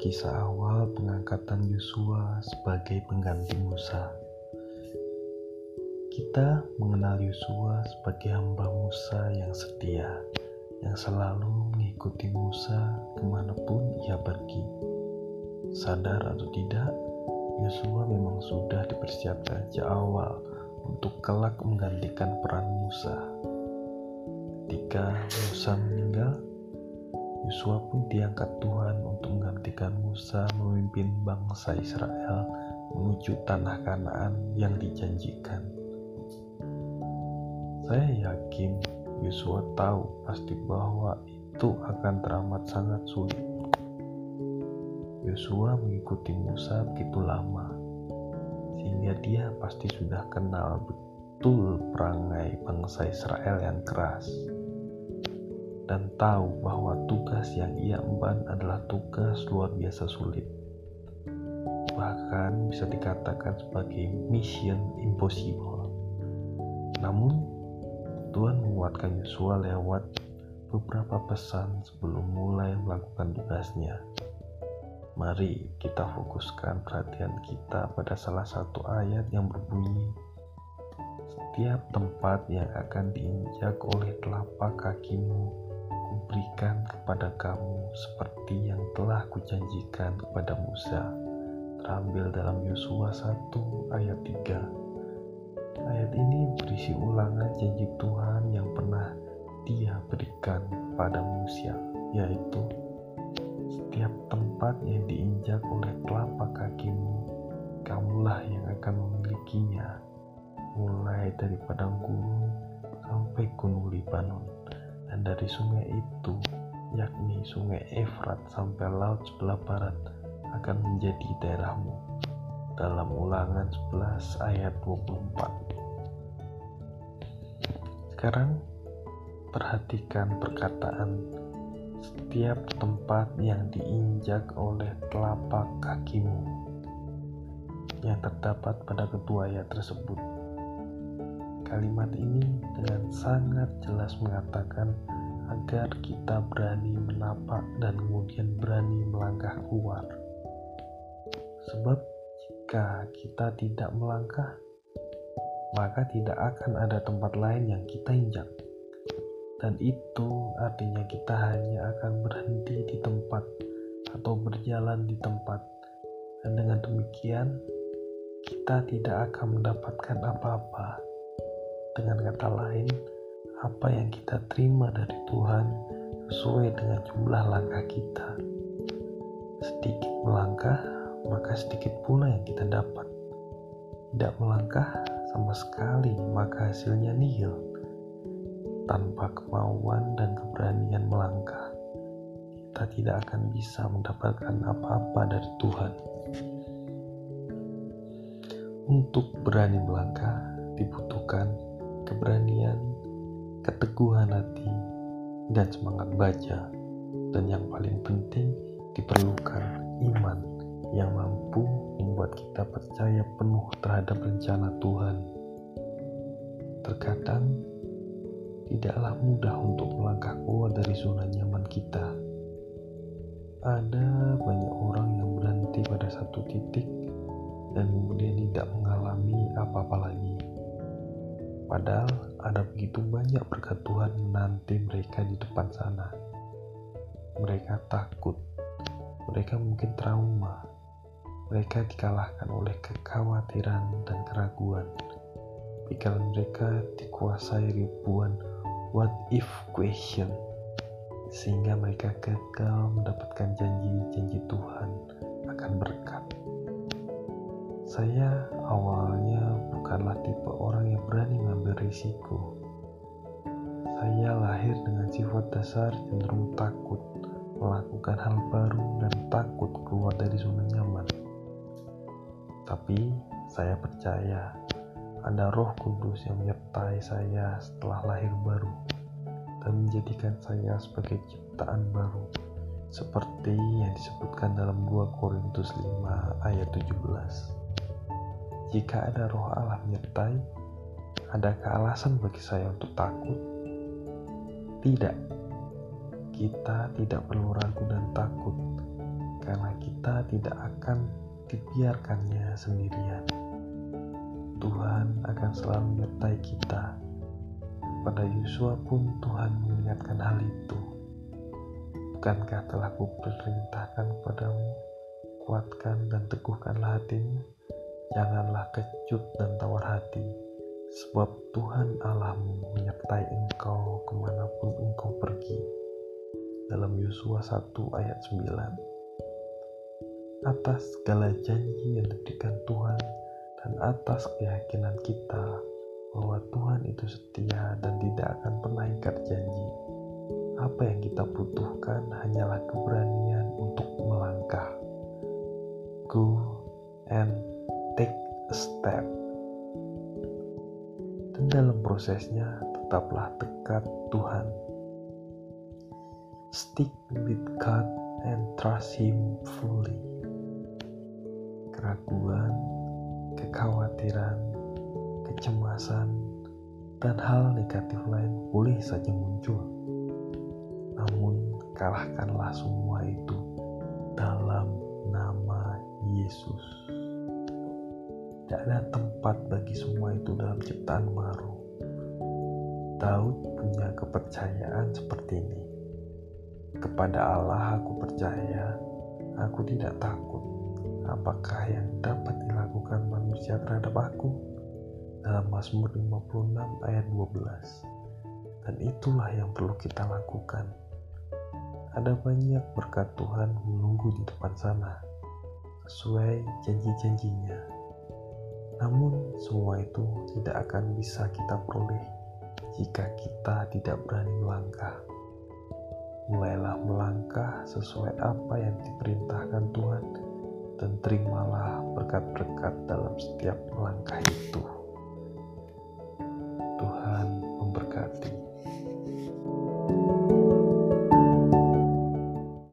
kisah awal pengangkatan Yosua sebagai pengganti Musa. Kita mengenal Yosua sebagai hamba Musa yang setia, yang selalu mengikuti Musa ke mana pun ia pergi. Sadar atau tidak, Yosua memang sudah dipersiapkan sejak awal untuk kelak menggantikan peran Musa. Ketika Musa meninggal, Yosua pun diangkat Tuhan untuk menggantikan Musa memimpin bangsa Israel menuju tanah Kanaan yang dijanjikan. Saya yakin Yosua tahu pasti bahwa itu akan teramat sangat sulit. Yosua mengikuti Musa begitu lama, sehingga dia pasti sudah kenal betul perangai bangsa Israel yang keras dan tahu bahwa tugas yang ia emban adalah tugas luar biasa sulit. Bahkan bisa dikatakan sebagai mission impossible. Namun, Tuhan menguatkan Yosua lewat beberapa pesan sebelum mulai melakukan tugasnya. Mari kita fokuskan perhatian kita pada salah satu ayat yang berbunyi setiap tempat yang akan diinjak oleh telapak kakimu kuberikan kepada kamu seperti yang telah kujanjikan kepada Musa. Terambil dalam Yosua 1 ayat 3. Ayat ini berisi ulangan janji Tuhan yang pernah dia berikan pada Musa, yaitu setiap tempat yang diinjak oleh telapak kakimu, kamulah yang akan memilikinya, mulai dari padang gurun sampai gunung Libanon dan dari sungai itu, yakni sungai Efrat sampai laut sebelah barat akan menjadi daerahmu. Dalam ulangan 11 ayat 24. Sekarang perhatikan perkataan setiap tempat yang diinjak oleh telapak kakimu yang terdapat pada kedua ayat tersebut Kalimat ini dengan sangat jelas mengatakan agar kita berani menapak dan kemudian berani melangkah keluar. Sebab jika kita tidak melangkah, maka tidak akan ada tempat lain yang kita injak. Dan itu artinya kita hanya akan berhenti di tempat atau berjalan di tempat. Dan dengan demikian, kita tidak akan mendapatkan apa-apa dengan kata lain, apa yang kita terima dari Tuhan sesuai dengan jumlah langkah kita. Sedikit melangkah, maka sedikit pula yang kita dapat. Tidak melangkah sama sekali, maka hasilnya nihil. Tanpa kemauan dan keberanian melangkah, kita tidak akan bisa mendapatkan apa-apa dari Tuhan. Untuk berani melangkah, dibutuhkan keberanian, keteguhan hati, dan semangat baca. Dan yang paling penting diperlukan iman yang mampu membuat kita percaya penuh terhadap rencana Tuhan. Terkadang tidaklah mudah untuk melangkah keluar dari zona nyaman kita. Ada banyak orang yang berhenti pada satu titik dan kemudian tidak mengalami apa-apa lagi. Padahal ada begitu banyak berkat Tuhan menanti mereka di depan sana. Mereka takut, mereka mungkin trauma, mereka dikalahkan oleh kekhawatiran dan keraguan. Pikiran mereka dikuasai ribuan what if question, sehingga mereka gagal mendapatkan janji-janji Tuhan akan berkat. Saya awalnya bukanlah tipe orang yang berani mengambil risiko. Saya lahir dengan sifat dasar cenderung takut melakukan hal baru dan takut keluar dari zona nyaman. Tapi saya percaya ada roh kudus yang menyertai saya setelah lahir baru dan menjadikan saya sebagai ciptaan baru seperti yang disebutkan dalam 2 Korintus 5 ayat 17. Jika ada roh Allah menyertai, adakah alasan bagi saya untuk takut? Tidak. Kita tidak perlu ragu dan takut karena kita tidak akan dibiarkannya sendirian. Tuhan akan selalu menyertai kita. Pada Yosua pun Tuhan mengingatkan hal itu. Bukankah telah kuperintahkan kepadamu, kuatkan dan teguhkanlah hatimu, janganlah kecut dan tawar hati, sebab Tuhan Allahmu menyertai engkau ke mana pun engkau pergi. Dalam Yosua 1 ayat 9 Atas segala janji yang diberikan Tuhan dan atas keyakinan kita bahwa Tuhan itu setia dan tidak akan pernah ingkar janji. Apa yang kita butuhkan hanyalah keberanian untuk melangkah. Go and take a step. Dan dalam prosesnya tetaplah dekat Tuhan. Stick with God and trust Him fully. Keraguan kekhawatiran, kecemasan, dan hal negatif lain boleh saja muncul. Namun, kalahkanlah semua itu dalam nama Yesus. Tidak ada tempat bagi semua itu dalam ciptaan baru. Daud punya kepercayaan seperti ini. Kepada Allah aku percaya, aku tidak takut apakah yang dapat dilakukan manusia terhadap aku? Dalam Mazmur 56 ayat 12. Dan itulah yang perlu kita lakukan. Ada banyak berkat Tuhan menunggu di depan sana, sesuai janji-janjinya. Namun semua itu tidak akan bisa kita peroleh jika kita tidak berani melangkah. Mulailah melangkah sesuai apa yang diperintahkan Tuhan dan terimalah berkat-berkat dalam setiap langkah itu. Tuhan